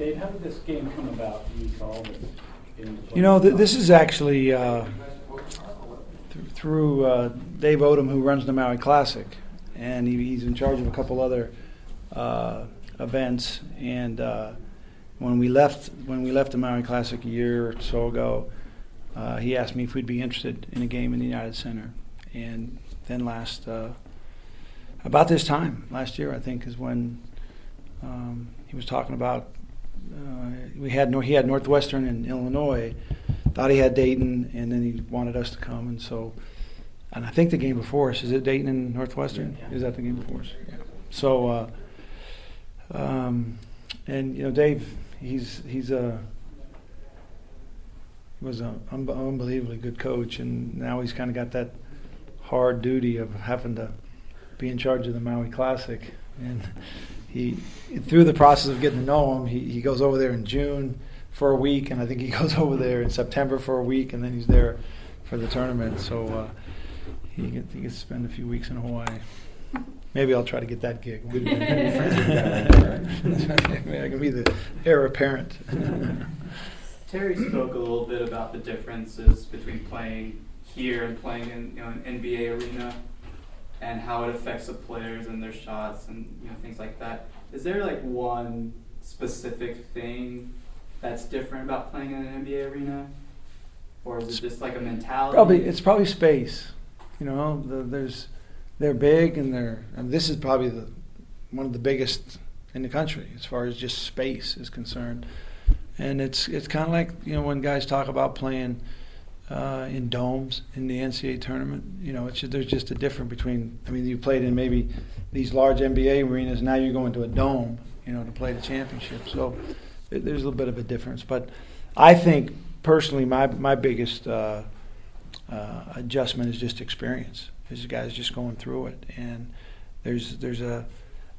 Dave, how did this game come about? You You know, th- this is actually uh, th- through uh, Dave Odom, who runs the Maui Classic, and he, he's in charge of a couple other uh, events. And uh, when we left, when we left the Maui Classic a year or so ago, uh, he asked me if we'd be interested in a game in the United Center. And then last, uh, about this time last year, I think, is when um, he was talking about. Uh, we had he had Northwestern in Illinois, thought he had Dayton, and then he wanted us to come, and so. And I think the game before us is it Dayton and Northwestern? Yeah. Is that the game before us? Yeah. So, uh, um, and you know, Dave, he's he's a he was an un- unbelievably good coach, and now he's kind of got that hard duty of having to be in charge of the Maui Classic. And he, through the process of getting to know him, he, he goes over there in June for a week, and I think he goes over there in September for a week, and then he's there for the tournament. So uh, he, gets, he gets to spend a few weeks in Hawaii. Maybe I'll try to get that gig. Good- good friends with that. Maybe I can be the heir apparent. Terry spoke a little bit about the differences between playing here and playing in you know, an NBA arena and how it affects the players and their shots and you know things like that. Is there like one specific thing that's different about playing in an NBA arena? Or is it just like a mentality? Probably it's probably space. You know, the, there's they're big and they're and this is probably the one of the biggest in the country as far as just space is concerned. And it's it's kind of like you know when guys talk about playing uh, in domes in the NCAA tournament. You know, there's just a difference between. I mean, you played in maybe these large NBA arenas. Now you're going to a dome. You know, to play the championship. So there- there's a little bit of a difference. But I think personally, my my biggest uh, uh, adjustment is just experience. These guys just going through it, and there's there's a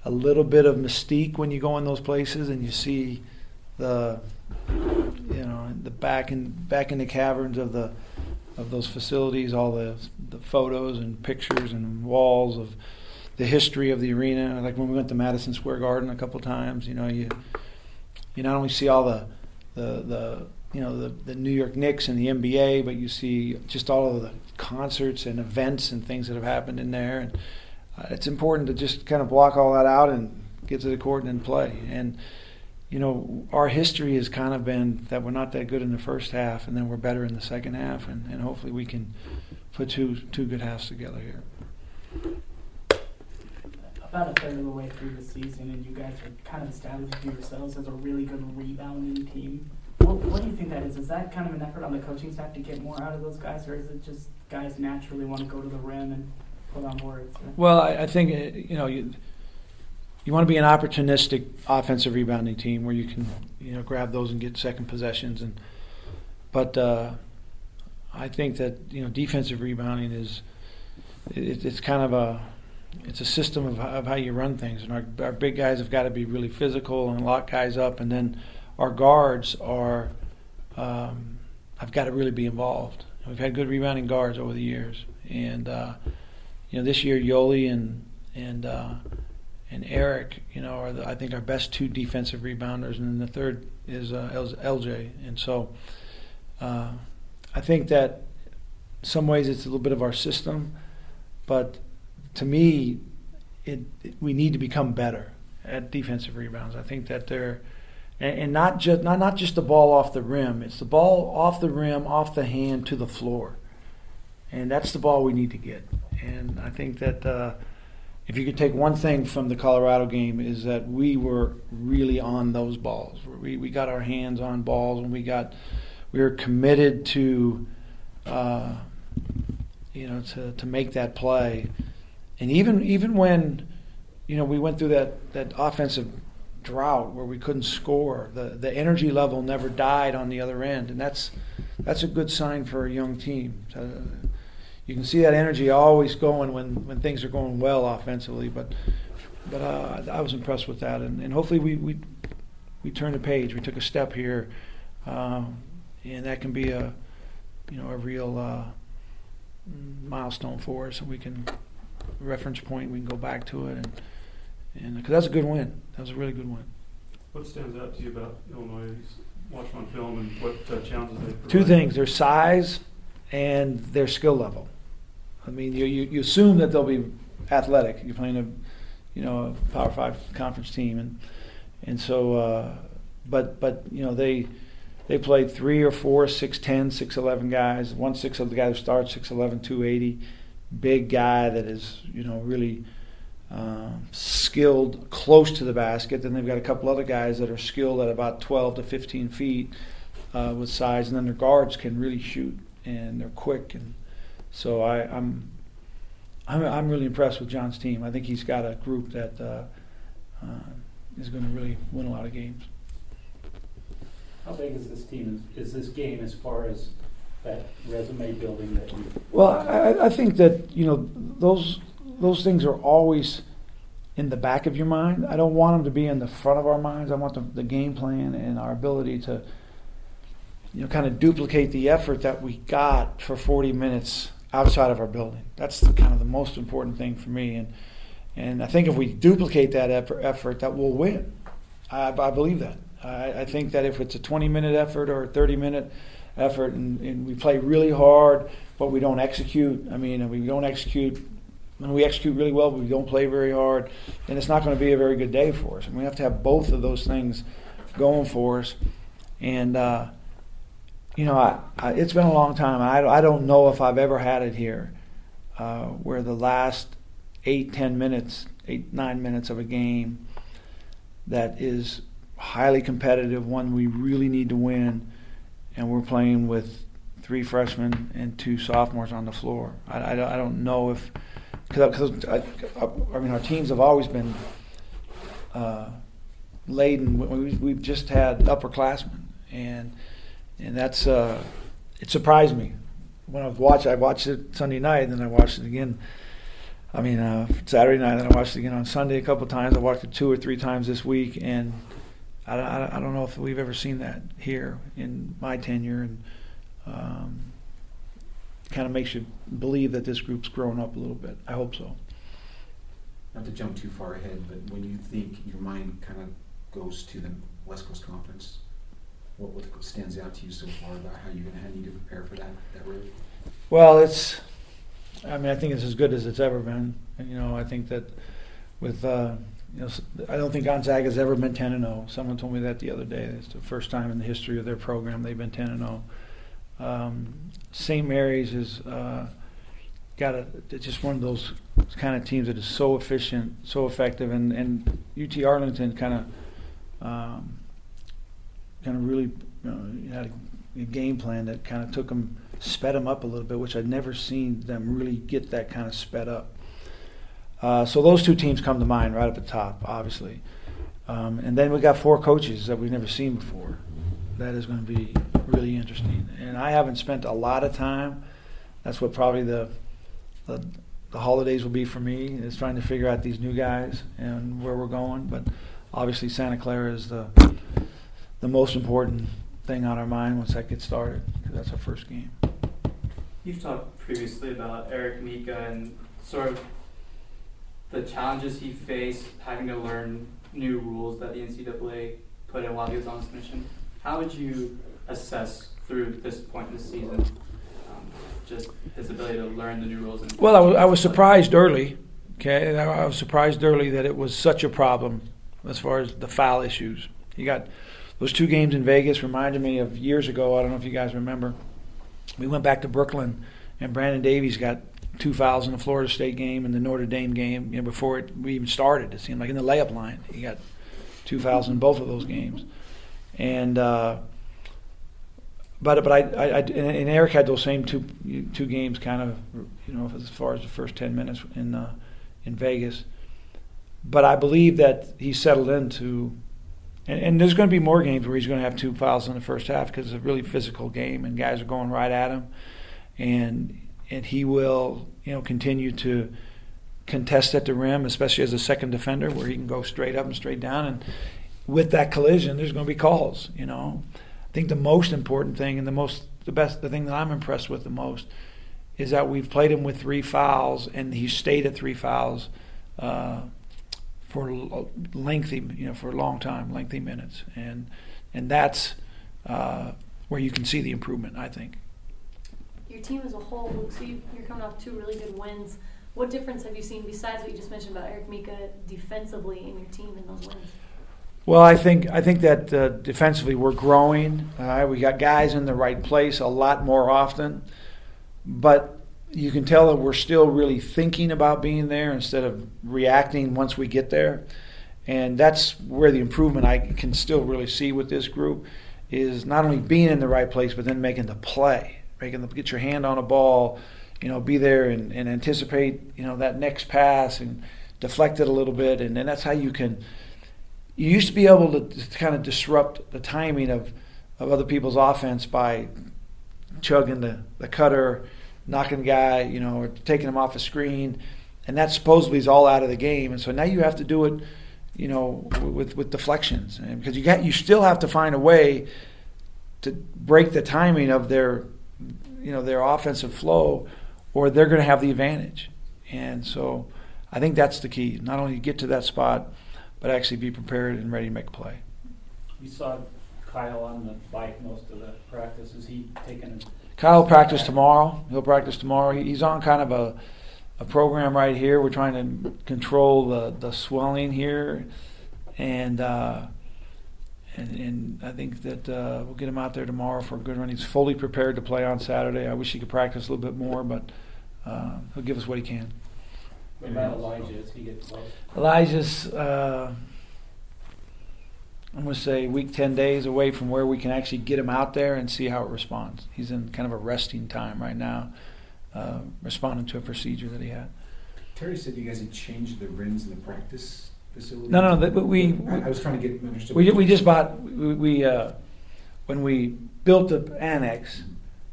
a little bit of mystique when you go in those places and you see the you know the back in back in the caverns of the of those facilities, all the the photos and pictures and walls of the history of the arena. Like when we went to Madison Square Garden a couple times, you know, you you not only see all the the, the you know the, the New York Knicks and the NBA, but you see just all of the concerts and events and things that have happened in there. And uh, it's important to just kind of block all that out and get to the court and then play. And you know, our history has kind of been that we're not that good in the first half, and then we're better in the second half, and, and hopefully we can put two two good halves together here. about a third of the way through the season, and you guys are kind of establishing yourselves as a really good rebounding team. What, what do you think that is? Is that kind of an effort on the coaching staff to get more out of those guys, or is it just guys naturally want to go to the rim and put on boards? Well, I, I think uh, you know you you want to be an opportunistic offensive rebounding team where you can you know grab those and get second possessions and but uh, I think that you know defensive rebounding is it, it's kind of a it's a system of, how- of how you run things and our, our big guys have got to be really physical and lock guys up and then our guards are um, have got to really be involved. We've had good rebounding guards over the years and. Uh, you know, this year Yoeli and and uh, and Eric, you know, are the, I think our best two defensive rebounders, and then the third is uh, LJ. And so, uh, I think that some ways it's a little bit of our system, but to me, it, it we need to become better at defensive rebounds. I think that they're and, and not just not not just the ball off the rim. It's the ball off the rim, off the hand to the floor, and that's the ball we need to get. And I think that uh, if you could take one thing from the Colorado game is that we were really on those balls. We we got our hands on balls, and we got we were committed to, uh, you know, to to make that play. And even even when, you know, we went through that that offensive drought where we couldn't score, the the energy level never died on the other end, and that's that's a good sign for a young team. You can see that energy always going when, when things are going well offensively. But but uh, I was impressed with that, and, and hopefully we, we we turned a page. We took a step here, um, and that can be a you know a real uh, milestone for us, and we can reference point. We can go back to it, and and because that's a good win. That was a really good win. What stands out to you about Illinois? Watch on film and what uh, challenges they provide? Two things: their size and their skill level. I mean, you, you, you assume that they'll be athletic. You're playing a, you know, a Power Five conference team, and and so, uh, but but you know they they played three or four six ten, six eleven guys. One six of the guy who starts six eleven, two eighty, big guy that is you know really. Uh, skilled close to the basket. Then they've got a couple other guys that are skilled at about 12 to 15 feet uh, with size, and then their guards can really shoot and they're quick. And so I, I'm, I'm I'm really impressed with John's team. I think he's got a group that uh, uh, is going to really win a lot of games. How big is this team, is is this game as far as that resume building that you? Well, I, I think that you know those those things are always in the back of your mind. I don't want them to be in the front of our minds. I want the, the game plan and our ability to you know kind of duplicate the effort that we got for 40 minutes outside of our building. That's the, kind of the most important thing for me. And and I think if we duplicate that effort, that we'll win. I, I believe that. I, I think that if it's a 20 minute effort or a 30 minute effort and, and we play really hard, but we don't execute. I mean, we don't execute and we execute really well, but we don't play very hard, then it's not going to be a very good day for us. And we have to have both of those things going for us. And, uh, you know, I, I, it's been a long time. I, I don't know if I've ever had it here uh, where the last eight, ten minutes, eight, nine minutes of a game that is highly competitive, one we really need to win, and we're playing with three freshmen and two sophomores on the floor. I, I, I don't know if because I, I, mean our teams have always been uh, laden. We, we've just had upperclassmen, and and that's uh, it surprised me when I watched. I watched it Sunday night, and then I watched it again. I mean uh, Saturday night, and then I watched it again on Sunday a couple times. I watched it two or three times this week, and I, I, I don't know if we've ever seen that here in my tenure, and. Um, kind of makes you believe that this group's grown up a little bit. I hope so. Not to jump too far ahead, but when you think your mind kind of goes to the West Coast Conference, what, what stands out to you so far about how you're going to need to prepare for that that? Well, it's. I mean, I think it's as good as it's ever been. And, you know, I think that with. Uh, you know, I don't think Gonzaga's ever been 10 and 0. Someone told me that the other day. It's the first time in the history of their program they've been 10 and 0. Um, St. Mary's is uh, got a just one of those kind of teams that is so efficient, so effective, and and UT Arlington kind of um, kind of really you know, had a, a, game plan that kind of took them, sped them up a little bit, which I'd never seen them really get that kind of sped up. Uh, so those two teams come to mind right at the top, obviously. Um, and then we got four coaches that we've never seen before. That is going to be really interesting. And I haven't spent a lot of time. That's what probably the, the the holidays will be for me is trying to figure out these new guys and where we're going. But obviously, Santa Clara is the the most important thing on our mind once that gets started because that's our first game. You've talked previously about Eric Mika and sort of the challenges he faced having to learn new rules that the NCAA put in while he was on this mission. How would you assess through this point in the season um, just his ability to learn the new rules? And well, I was, I was surprised early. Okay, I was surprised early that it was such a problem as far as the foul issues. You got those two games in Vegas reminded me of years ago. I don't know if you guys remember. We went back to Brooklyn, and Brandon Davies got two fouls in the Florida State game and the Notre Dame game. You know, before it, we even started, it seemed like in the layup line, he got two fouls in both of those games and uh, but but I, I, I, and Eric had those same two two games kind of you know as far as the first ten minutes in uh, in Vegas, but I believe that he settled into. And, and there's going to be more games where he's going to have two fouls in the first half because it's a really physical game and guys are going right at him, and and he will you know continue to contest at the rim, especially as a second defender, where he can go straight up and straight down. And with that collision, there's going to be calls. You know, I think the most important thing and the most the best the thing that I'm impressed with the most is that we've played him with three fouls and he stayed at three fouls uh, for lengthy, you know, for a long time, lengthy minutes, and and that's uh, where you can see the improvement. I think. Your team as a whole, so you, you're coming off two really good wins. What difference have you seen besides what you just mentioned about Eric Mika defensively in your team in those wins? Well, I think I think that uh, defensively we're growing. Uh, we got guys in the right place a lot more often, but you can tell that we're still really thinking about being there instead of reacting once we get there, and that's where the improvement I can still really see with this group is not only being in the right place, but then making the play, making the get your hand on a ball, you know, be there and, and anticipate, you know, that next pass and deflect it a little bit, and then that's how you can you used to be able to, to kind of disrupt the timing of, of other people's offense by chugging the, the cutter, knocking the guy, you know, or taking him off a screen, and that supposedly is all out of the game. And so now you have to do it, you know, with with deflections, and because you got you still have to find a way to break the timing of their, you know, their offensive flow, or they're going to have the advantage. And so I think that's the key. Not only get to that spot but actually be prepared and ready to make a play. We saw Kyle on the bike most of the practice. Is he taking? Kyle will practice tomorrow. He'll practice tomorrow. He- He's on kind of a, a program right here. We're trying to control the, the swelling here, and uh, and and I think that uh, we'll get him out there tomorrow for a good run. He's fully prepared to play on Saturday. I wish he could practice a little bit more, but uh, he'll give us what he can. What about Elijah? Is he get close? Elijah's, uh, I'm going to say, week 10 days away from where we can actually get him out there and see how it responds. He's in kind of a resting time right now, uh, responding to a procedure that he had. Terry said you guys had changed the rims in the practice facility. No, no, that- but we- I, I was trying to get understood. We, we just bought, we, we uh, when we built the annex,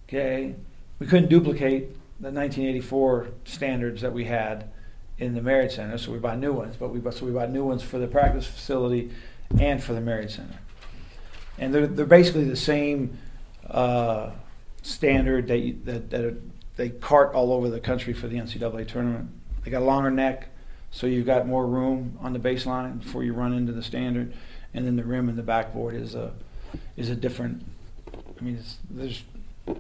okay, we couldn't duplicate the 1984 standards that we had in the Marriott Center, so we bought new ones. But we bought, so we bought new ones for the practice facility and for the Marriott Center, and they're they're basically the same uh, standard that, you, that that are, they cart all over the country for the NCAA tournament. They got a longer neck, so you've got more room on the baseline before you run into the standard, and then the rim and the backboard is a is a different. I mean, there's a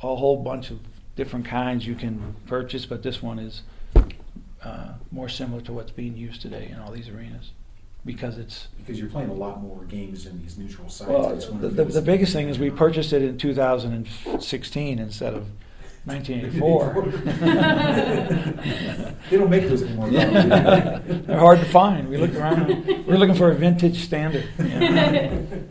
whole bunch of different kinds you can purchase, but this one is uh, more similar to what's being used today in all these arenas because it's Because you're playing a lot more games in these neutral sites. Well just the, if the, the biggest thing is we purchased it in 2016 instead of 1984 They don't make those anymore. they're hard to find we looked around we we're looking for a vintage standard you know.